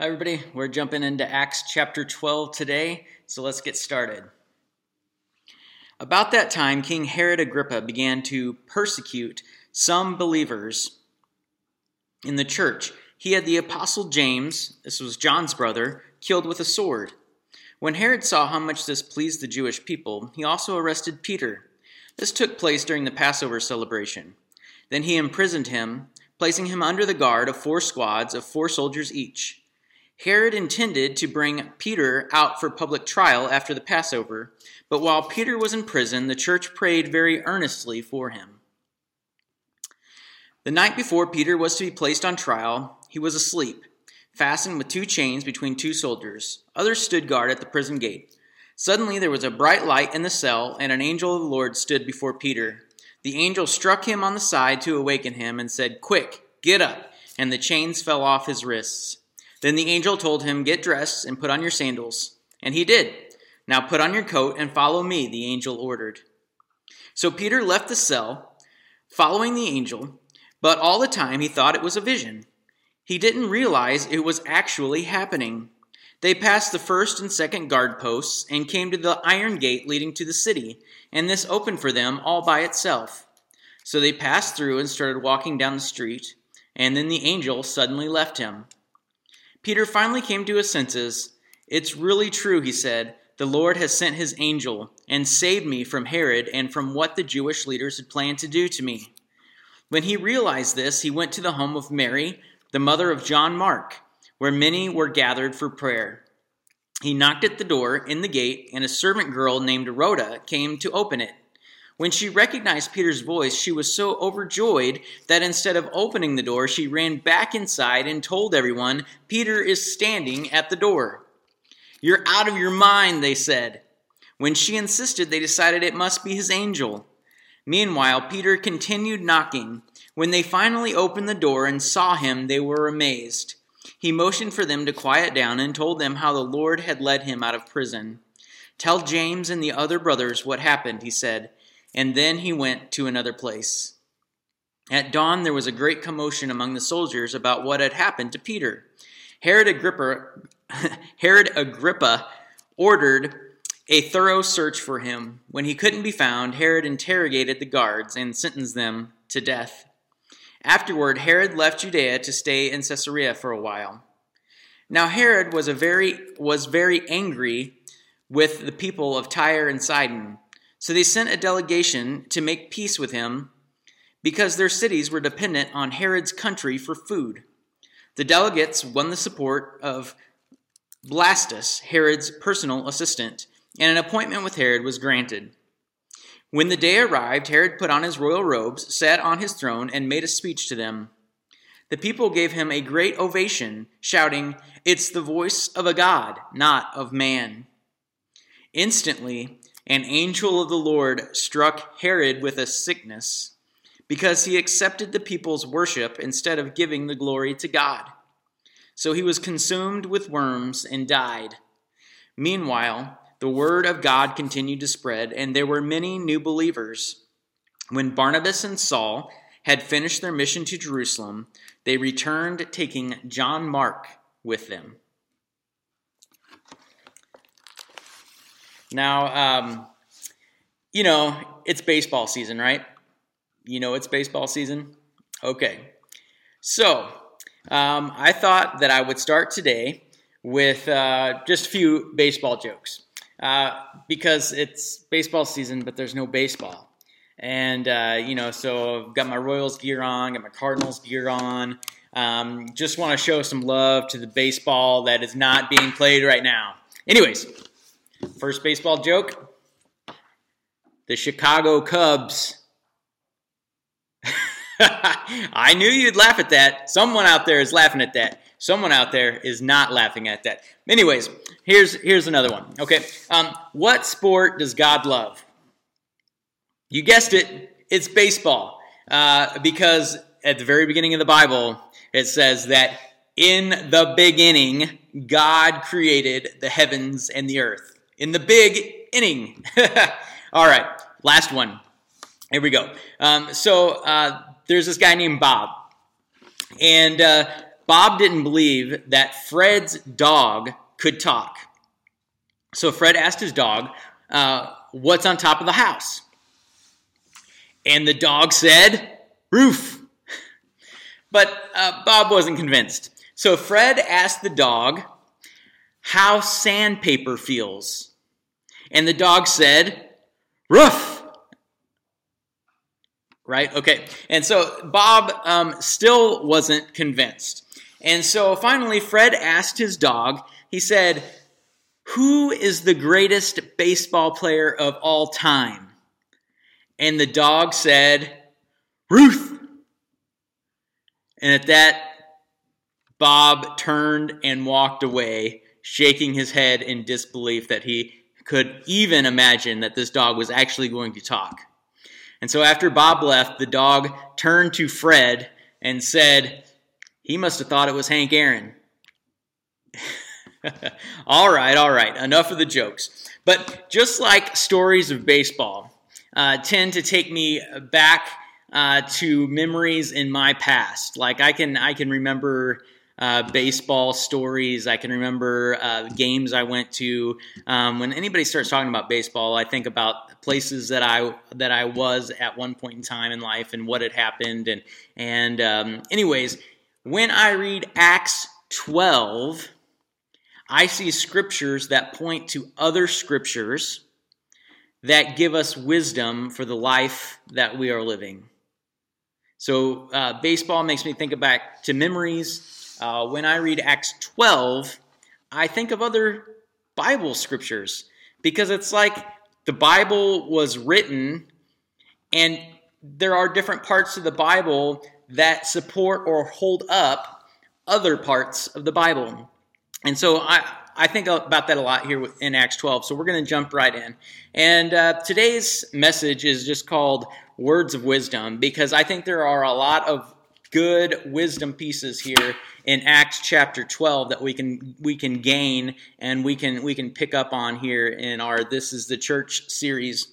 Hi, everybody. We're jumping into Acts chapter 12 today, so let's get started. About that time, King Herod Agrippa began to persecute some believers in the church. He had the apostle James, this was John's brother, killed with a sword. When Herod saw how much this pleased the Jewish people, he also arrested Peter. This took place during the Passover celebration. Then he imprisoned him, placing him under the guard of four squads of four soldiers each. Herod intended to bring Peter out for public trial after the Passover, but while Peter was in prison, the church prayed very earnestly for him. The night before Peter was to be placed on trial, he was asleep, fastened with two chains between two soldiers. Others stood guard at the prison gate. Suddenly there was a bright light in the cell, and an angel of the Lord stood before Peter. The angel struck him on the side to awaken him and said, Quick, get up! And the chains fell off his wrists. Then the angel told him, Get dressed and put on your sandals. And he did. Now put on your coat and follow me, the angel ordered. So Peter left the cell, following the angel, but all the time he thought it was a vision. He didn't realize it was actually happening. They passed the first and second guard posts and came to the iron gate leading to the city, and this opened for them all by itself. So they passed through and started walking down the street, and then the angel suddenly left him. Peter finally came to his senses. It's really true, he said. The Lord has sent his angel and saved me from Herod and from what the Jewish leaders had planned to do to me. When he realized this, he went to the home of Mary, the mother of John Mark, where many were gathered for prayer. He knocked at the door in the gate, and a servant girl named Rhoda came to open it. When she recognized Peter's voice, she was so overjoyed that instead of opening the door, she ran back inside and told everyone, Peter is standing at the door. You're out of your mind, they said. When she insisted, they decided it must be his angel. Meanwhile, Peter continued knocking. When they finally opened the door and saw him, they were amazed. He motioned for them to quiet down and told them how the Lord had led him out of prison. Tell James and the other brothers what happened, he said and then he went to another place. At dawn, there was a great commotion among the soldiers about what had happened to Peter. Herod Agrippa, Herod Agrippa ordered a thorough search for him. When he couldn't be found, Herod interrogated the guards and sentenced them to death. Afterward, Herod left Judea to stay in Caesarea for a while. Now Herod was a very was very angry with the people of Tyre and Sidon so they sent a delegation to make peace with him because their cities were dependent on Herod's country for food. The delegates won the support of Blastus, Herod's personal assistant, and an appointment with Herod was granted. When the day arrived, Herod put on his royal robes, sat on his throne, and made a speech to them. The people gave him a great ovation, shouting, It's the voice of a God, not of man. Instantly, an angel of the Lord struck Herod with a sickness because he accepted the people's worship instead of giving the glory to God. So he was consumed with worms and died. Meanwhile, the word of God continued to spread, and there were many new believers. When Barnabas and Saul had finished their mission to Jerusalem, they returned taking John Mark with them. Now, um, you know, it's baseball season, right? You know it's baseball season? Okay. So, um, I thought that I would start today with uh, just a few baseball jokes uh, because it's baseball season, but there's no baseball. And, uh, you know, so I've got my Royals gear on, got my Cardinals gear on. Um, just want to show some love to the baseball that is not being played right now. Anyways, First baseball joke the Chicago Cubs. I knew you'd laugh at that. Someone out there is laughing at that. Someone out there is not laughing at that. Anyways, here's here's another one. Okay, um, what sport does God love? You guessed it. It's baseball. Uh, because at the very beginning of the Bible, it says that in the beginning, God created the heavens and the earth in the big inning. All right, last one. Here we go. Um, so uh, there's this guy named Bob, and uh, Bob didn't believe that Fred's dog could talk. So Fred asked his dog, uh, What's on top of the house? And the dog said, Roof. But uh, Bob wasn't convinced. So Fred asked the dog how sandpaper feels. And the dog said, Roof. Right? Okay. And so Bob um, still wasn't convinced. And so finally, Fred asked his dog, he said, Who is the greatest baseball player of all time? And the dog said, Ruth. And at that, Bob turned and walked away, shaking his head in disbelief that he could even imagine that this dog was actually going to talk. And so after Bob left, the dog turned to Fred and said, He must have thought it was Hank Aaron. all right, all right, enough of the jokes. But just like stories of baseball uh, tend to take me back uh, to memories in my past, like I can I can remember uh, baseball stories. I can remember uh, games I went to. Um, when anybody starts talking about baseball, I think about places that I that I was at one point in time in life and what had happened. And and um, anyways, when I read Acts 12, I see scriptures that point to other scriptures that give us wisdom for the life that we are living. So, uh, baseball makes me think back to memories uh, when I read Acts 12, I think of other Bible scriptures because it's like the Bible was written and there are different parts of the Bible that support or hold up other parts of the Bible. And so I, I think about that a lot here in Acts 12. So we're going to jump right in. And uh, today's message is just called Words of Wisdom because I think there are a lot of good wisdom pieces here in Acts chapter 12 that we can we can gain and we can we can pick up on here in our This is the Church series.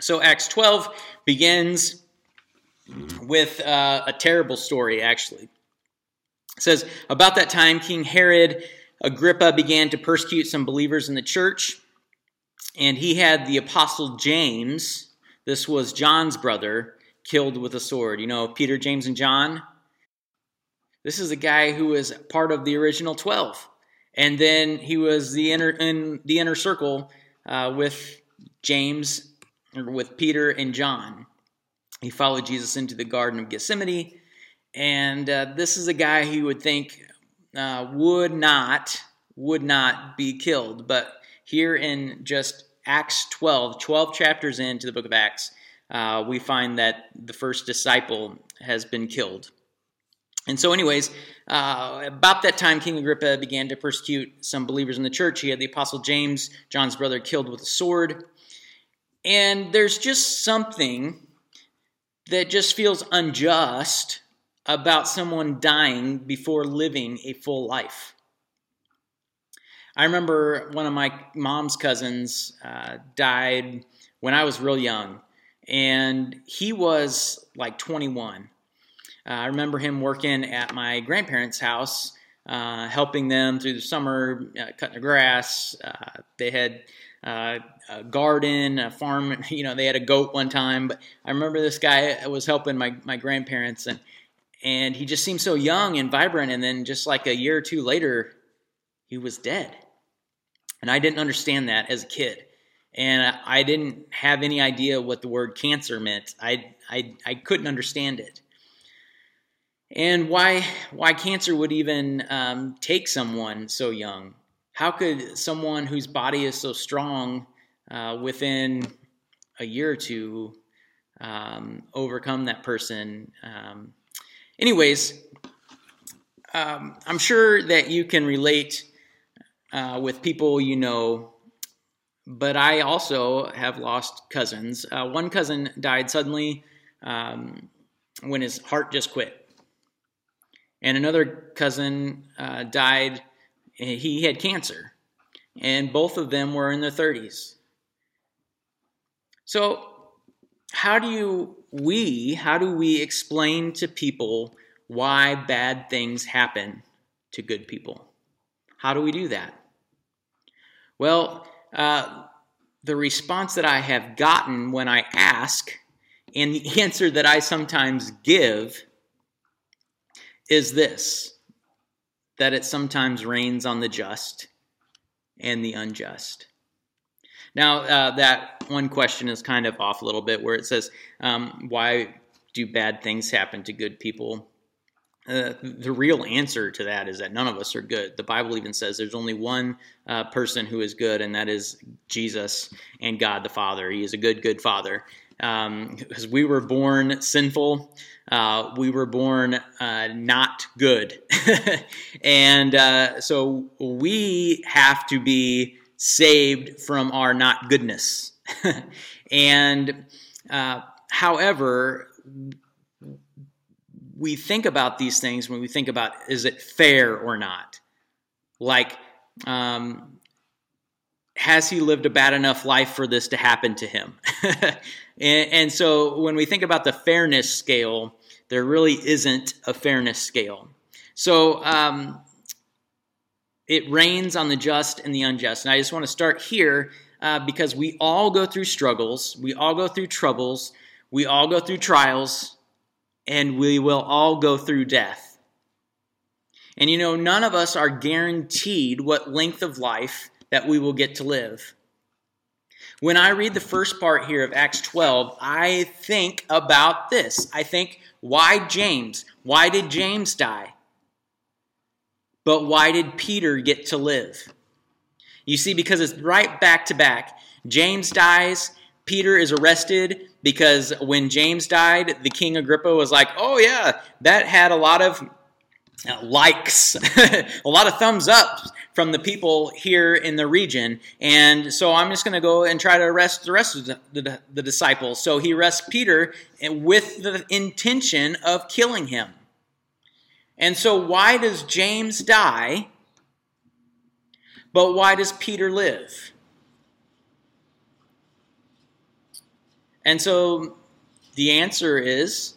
So Acts 12 begins with uh, a terrible story actually. It says about that time King Herod Agrippa began to persecute some believers in the church and he had the apostle James, this was John's brother, killed with a sword. You know, Peter, James, and John. This is a guy who was part of the original 12. And then he was the inner in the inner circle uh, with James, or with Peter and John. He followed Jesus into the Garden of Gethsemane. And uh, this is a guy he would think uh, would not would not be killed. But here in just Acts 12, 12 chapters into the book of Acts, uh, we find that the first disciple has been killed. And so, anyways, uh, about that time, King Agrippa began to persecute some believers in the church. He had the Apostle James, John's brother, killed with a sword. And there's just something that just feels unjust about someone dying before living a full life. I remember one of my mom's cousins uh, died when I was real young and he was like 21. Uh, I remember him working at my grandparents' house, uh, helping them through the summer, uh, cutting the grass. Uh, they had uh, a garden, a farm. You know, they had a goat one time. But I remember this guy was helping my, my grandparents, and and he just seemed so young and vibrant. And then just like a year or two later, he was dead. And I didn't understand that as a kid and I didn't have any idea what the word cancer meant. I, I, I couldn't understand it. And why, why cancer would even um, take someone so young? How could someone whose body is so strong uh, within a year or two um, overcome that person? Um, anyways, um, I'm sure that you can relate uh, with people you know but I also have lost cousins. Uh, one cousin died suddenly um, when his heart just quit, and another cousin uh, died. He had cancer, and both of them were in their 30s. So, how do you we how do we explain to people why bad things happen to good people. How do we do that? Well, uh, the response that I have gotten when I ask, and the answer that I sometimes give, is this that it sometimes rains on the just and the unjust. Now, uh, that one question is kind of off a little bit where it says, um, Why do bad things happen to good people? Uh, the real answer to that is that none of us are good. The Bible even says there's only one uh, person who is good, and that is Jesus and God the Father. He is a good, good Father. Because um, we were born sinful, uh, we were born uh, not good. and uh, so we have to be saved from our not goodness. and however, we think about these things when we think about is it fair or not? Like, um, has he lived a bad enough life for this to happen to him? and, and, so when we think about the fairness scale, there really isn't a fairness scale. So um, it rains on the just and the unjust. And I just want to start here uh, because we all go through struggles, we all go through troubles, we all go through trials, and we will all go through death. And you know, none of us are guaranteed what length of life that we will get to live. When I read the first part here of Acts 12, I think about this. I think, why James? Why did James die? But why did Peter get to live? You see, because it's right back to back. James dies, Peter is arrested because when James died, the King Agrippa was like, oh, yeah, that had a lot of uh, likes, a lot of thumbs up from the people here in the region. And so I'm just going to go and try to arrest the rest of the, the, the disciples. So he arrests Peter with the intention of killing him. And so, why does James die? But why does Peter live? And so the answer is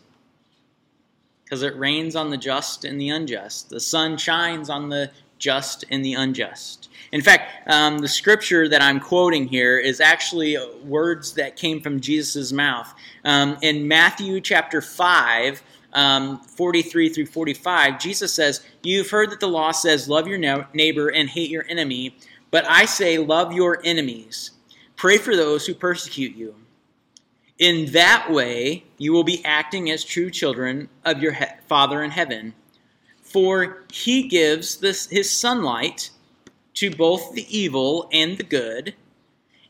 because it rains on the just and the unjust. The sun shines on the just and the unjust. In fact, um, the scripture that I'm quoting here is actually words that came from Jesus' mouth. Um, in Matthew chapter 5, um, 43 through 45, Jesus says, You've heard that the law says, Love your neighbor and hate your enemy. But I say, Love your enemies. Pray for those who persecute you. In that way, you will be acting as true children of your he- Father in heaven. For he gives this, his sunlight to both the evil and the good,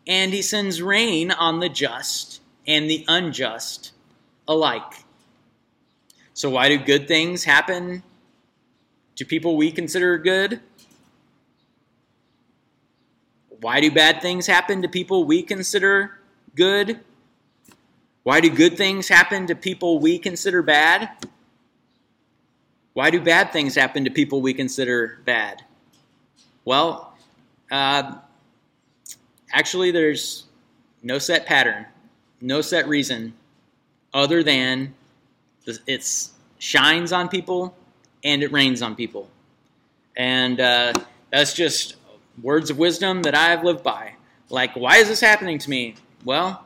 and he sends rain on the just and the unjust alike. So, why do good things happen to people we consider good? Why do bad things happen to people we consider good? Why do good things happen to people we consider bad? Why do bad things happen to people we consider bad? Well, uh, actually, there's no set pattern, no set reason other than it shines on people and it rains on people. And uh, that's just words of wisdom that I've lived by. Like, why is this happening to me? Well,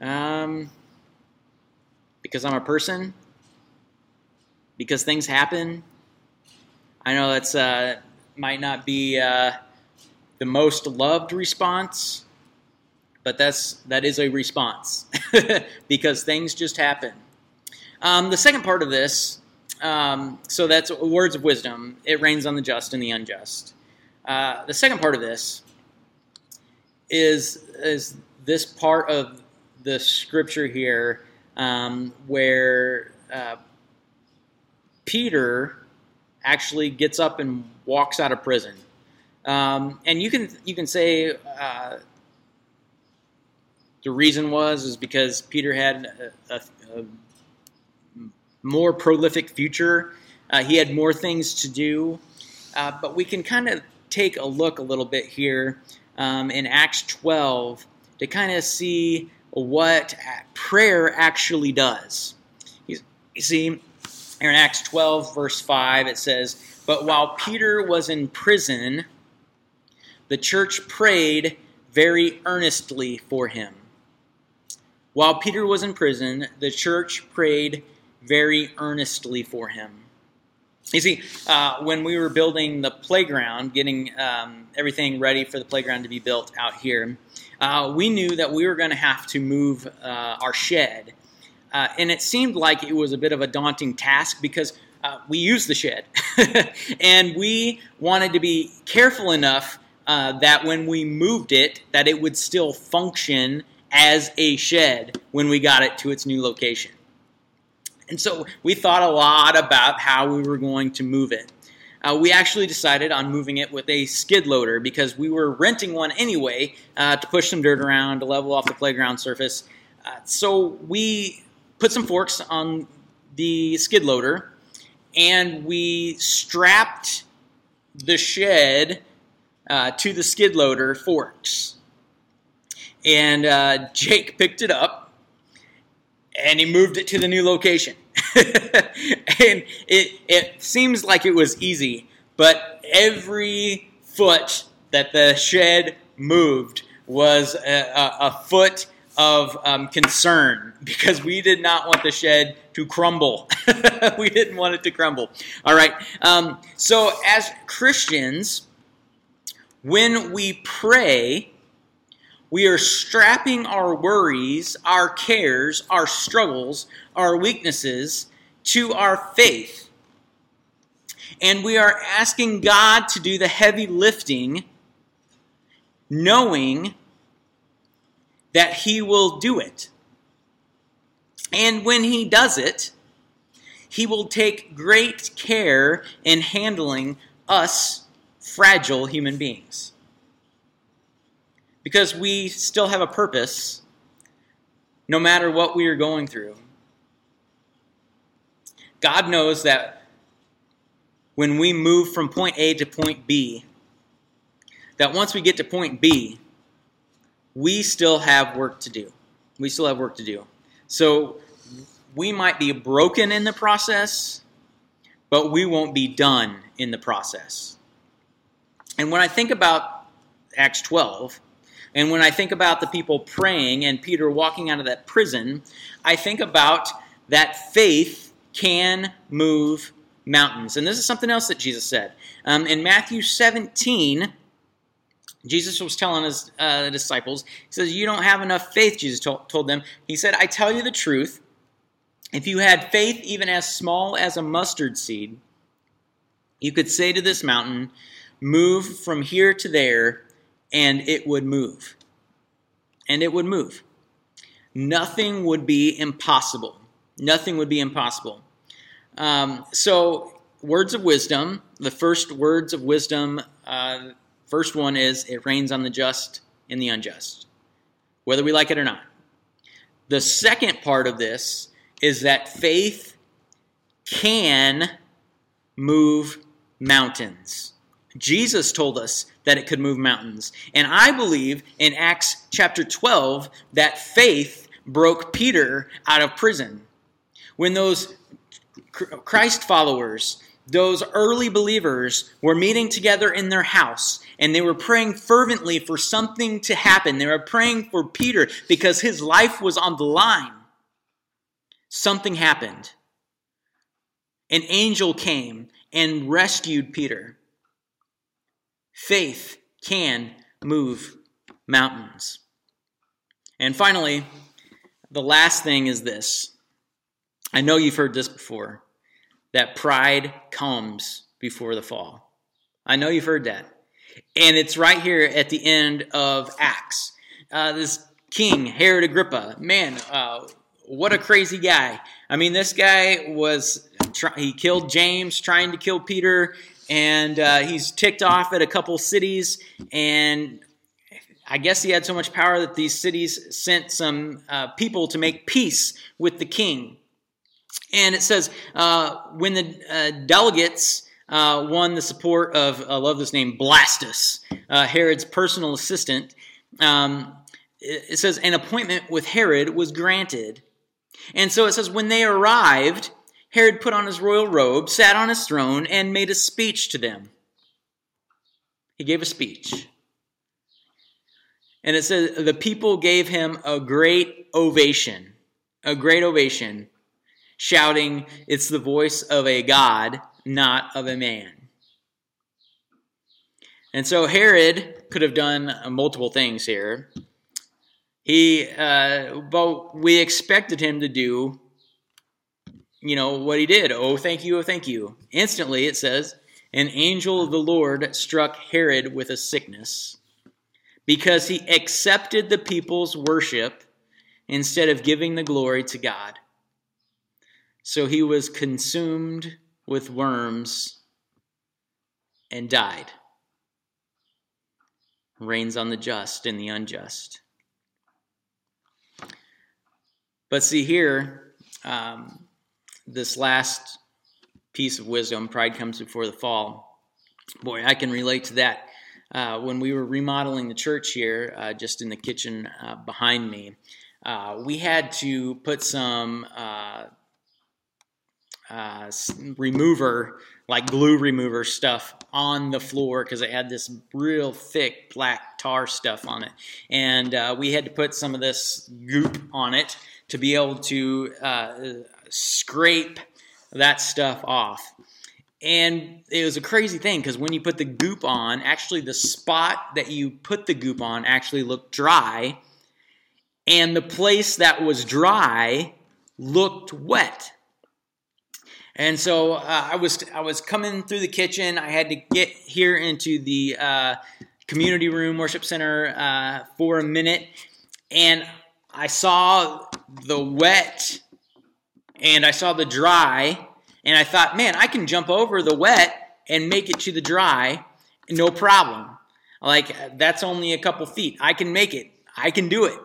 um, because I'm a person, because things happen. I know that's uh, might not be uh, the most loved response, but that's that is a response because things just happen. Um, the second part of this, um, so that's words of wisdom. It rains on the just and the unjust. Uh, the second part of this is is this part of the scripture here um, where uh, Peter actually gets up and walks out of prison. Um, and you can you can say uh, the reason was is because Peter had a, a, a more prolific future. Uh, he had more things to do. Uh, but we can kind of take a look a little bit here um, in Acts 12 to kind of see what prayer actually does. You, see, Here in Acts 12, verse 5, it says, But while Peter was in prison, the church prayed very earnestly for him. While Peter was in prison, the church prayed very earnestly for him. You see, uh, when we were building the playground, getting um, everything ready for the playground to be built out here, uh, we knew that we were going to have to move uh, our shed. Uh, and it seemed like it was a bit of a daunting task because uh, we used the shed. and we wanted to be careful enough uh, that when we moved it, that it would still function as a shed when we got it to its new location. And so we thought a lot about how we were going to move it. Uh, we actually decided on moving it with a skid loader because we were renting one anyway uh, to push some dirt around to level off the playground surface. Uh, so we put some forks on the skid loader and we strapped the shed uh, to the skid loader forks. And uh, Jake picked it up and he moved it to the new location. and it, it seems like it was easy, but every foot that the shed moved was a, a, a foot of um, concern because we did not want the shed to crumble. we didn't want it to crumble. All right. Um, so, as Christians, when we pray, we are strapping our worries, our cares, our struggles, our weaknesses to our faith. And we are asking God to do the heavy lifting, knowing that He will do it. And when He does it, He will take great care in handling us fragile human beings because we still have a purpose no matter what we are going through. God knows that when we move from point A to point B, that once we get to point B, we still have work to do. We still have work to do. So we might be broken in the process, but we won't be done in the process. And when I think about Acts 12, and when I think about the people praying and Peter walking out of that prison, I think about that faith can move mountains. And this is something else that Jesus said. Um, in Matthew 17, Jesus was telling his uh, disciples, He says, You don't have enough faith, Jesus told, told them. He said, I tell you the truth. If you had faith even as small as a mustard seed, you could say to this mountain, Move from here to there, and it would move. And it would move. Nothing would be impossible. Nothing would be impossible. Um, so, words of wisdom, the first words of wisdom, uh, first one is it rains on the just and the unjust, whether we like it or not. The second part of this is that faith can move mountains. Jesus told us that it could move mountains. And I believe in Acts chapter 12 that faith broke Peter out of prison. When those Christ followers, those early believers, were meeting together in their house and they were praying fervently for something to happen, they were praying for Peter because his life was on the line. Something happened. An angel came and rescued Peter. Faith can move mountains. And finally, the last thing is this. I know you've heard this before that pride comes before the fall. I know you've heard that. And it's right here at the end of Acts. Uh, this king, Herod Agrippa, man, uh, what a crazy guy. I mean, this guy was, he killed James, trying to kill Peter and uh, he's ticked off at a couple cities and I guess he had so much power that these cities sent some uh, people to make peace with the king. And it says, uh, when the uh, delegates uh, won the support of, I love this name, Blastus, uh, Herod's personal assistant, um, it says, an appointment with Herod was granted. And so it says, when they arrived, Herod put on his royal robe, sat on his throne, and made a speech to them. He gave a speech. And it says the people gave him a great ovation, a great ovation, shouting, It's the voice of a God, not of a man. And so Herod could have done multiple things here. He, uh, but we expected him to do, you know, what he did. Oh, thank you, oh, thank you. Instantly, it says, an angel of the Lord struck Herod with a sickness because he accepted the people's worship instead of giving the glory to God. So he was consumed with worms and died. Rains on the just and the unjust. But see here, um, this last piece of wisdom, pride comes before the fall. Boy, I can relate to that. Uh, when we were remodeling the church here, uh, just in the kitchen uh, behind me, uh, we had to put some uh, uh, remover, like glue remover stuff, on the floor because it had this real thick black tar stuff on it. And we had to put some of this goop on it to be able to scrape that stuff off. And it was a crazy thing because when you put the goop on, actually the spot that you put the goop on actually looked dry. And the place that was dry looked wet. And so uh, I was I was coming through the kitchen. I had to get here into the uh, community room worship center uh, for a minute, and I saw the wet and I saw the dry, and I thought, man, I can jump over the wet and make it to the dry, no problem. Like, that's only a couple feet. I can make it, I can do it.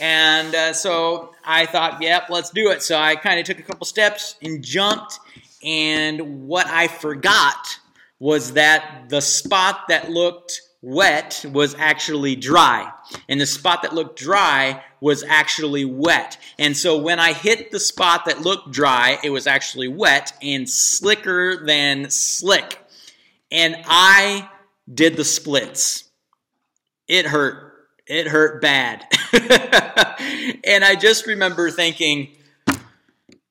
And uh, so I thought, yep, let's do it. So I kind of took a couple steps and jumped. And what I forgot was that the spot that looked wet was actually dry. And the spot that looked dry was actually wet. And so when I hit the spot that looked dry, it was actually wet and slicker than slick. And I did the splits. It hurt. It hurt bad. and I just remember thinking,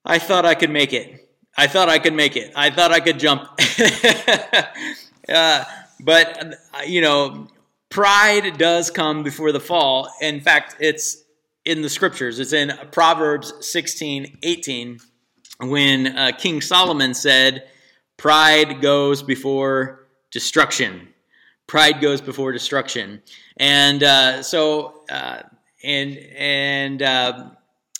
I thought I could make it. I thought I could make it. I thought I could jump. uh, but, you know, pride does come before the fall. In fact, it's in the scriptures. It's in Proverbs 16, 18, when uh, King Solomon said, Pride goes before destruction. Pride goes before destruction. And uh, so, uh, and, and uh,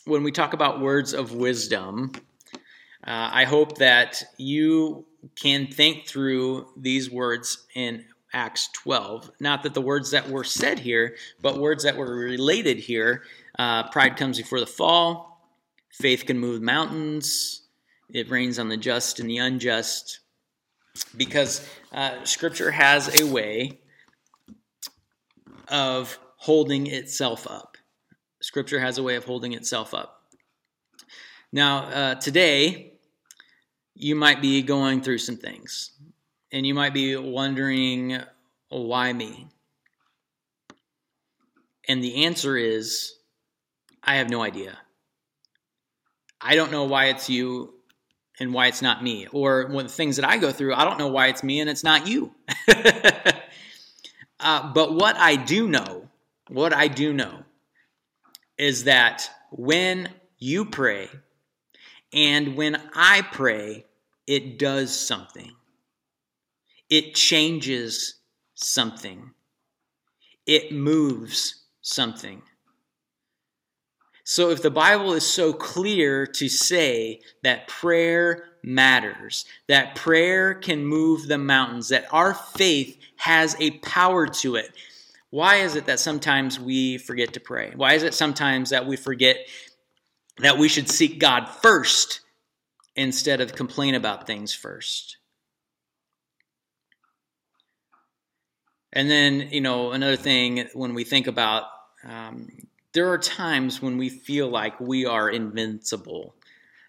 when we talk about words of wisdom, uh, I hope that you can think through these words in Acts 12. Not that the words that were said here, but words that were related here. Uh, pride comes before the fall. Faith can move mountains. It rains on the just and the unjust. Because uh, Scripture has a way of holding itself up. Scripture has a way of holding itself up. Now, uh, today, you might be going through some things and you might be wondering, why me? And the answer is, I have no idea. I don't know why it's you and why it's not me. Or one of the things that I go through, I don't know why it's me and it's not you. uh, but what I do know, what I do know, is that when you pray and when I pray, it does something. It changes something. It moves something. So, if the Bible is so clear to say that prayer matters, that prayer can move the mountains, that our faith has a power to it, why is it that sometimes we forget to pray? Why is it sometimes that we forget that we should seek God first instead of complain about things first. And then, you know, another thing when we think about, um, there are times when we feel like we are invincible.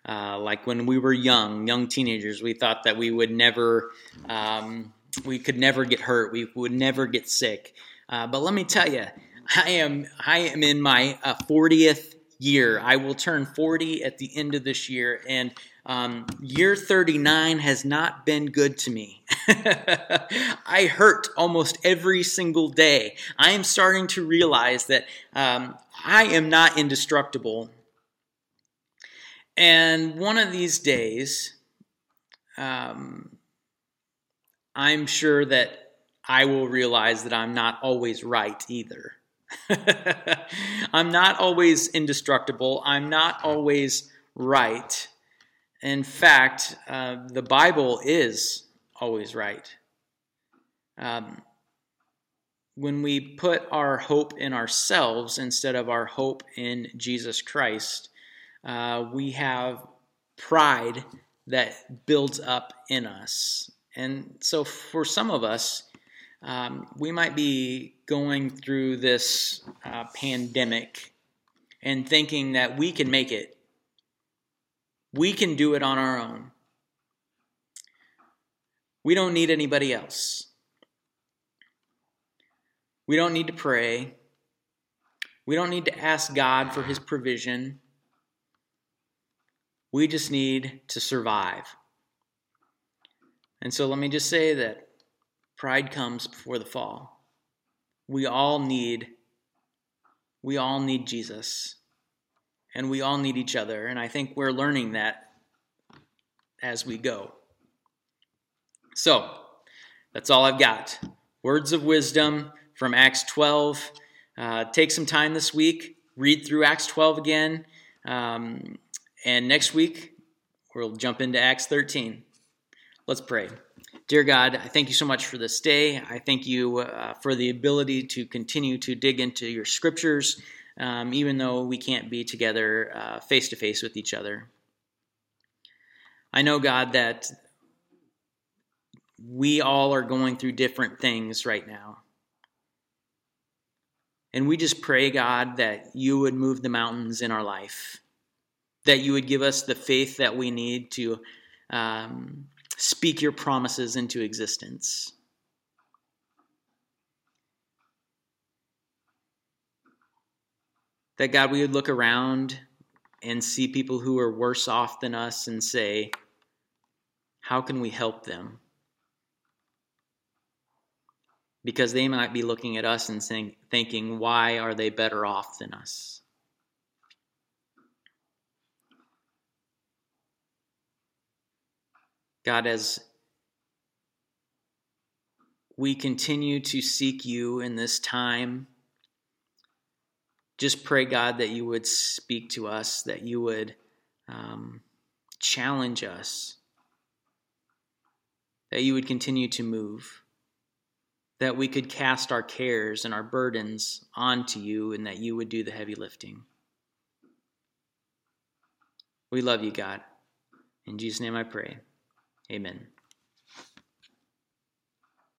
Uh, like when we were young, young teenagers, we thought that we would never, um, we could never get hurt, we would never get sick. Uh, but let me tell you, I am, I am in my uh, 40th year. I will turn 40 at the end of this year, and um, year 39 has not been good to me. I hurt almost every single day. I am starting to realize that um, I am not indestructible. And one of these days, um, I'm sure that I will realize that I'm not always right either. I'm not always indestructible. I'm not always right. In fact, uh, the Bible is always right. Um, when we put our hope in ourselves instead of our hope in Jesus Christ, uh, we have pride that builds up in us. And so, for some of us, um, we might be going through this uh, pandemic and thinking that we can make it. We can do it on our own. We don't need anybody else. We don't need to pray. We don't need to ask God for his provision. We just need to survive. And so let me just say that Pride comes before the fall. We all need we all need Jesus. And we all need each other, and I think we're learning that as we go. So, that's all I've got. Words of wisdom from Acts 12. Uh, take some time this week, read through Acts 12 again, um, and next week we'll jump into Acts 13. Let's pray. Dear God, I thank you so much for this day. I thank you uh, for the ability to continue to dig into your scriptures, um, even though we can't be together face to face with each other. I know, God, that we all are going through different things right now. And we just pray, God, that you would move the mountains in our life, that you would give us the faith that we need to um, speak your promises into existence. That God, we would look around and see people who are worse off than us and say, How can we help them? Because they might be looking at us and saying, thinking, Why are they better off than us? God, as we continue to seek you in this time, just pray, God, that you would speak to us, that you would um, challenge us, that you would continue to move, that we could cast our cares and our burdens onto you, and that you would do the heavy lifting. We love you, God. In Jesus' name I pray. Amen.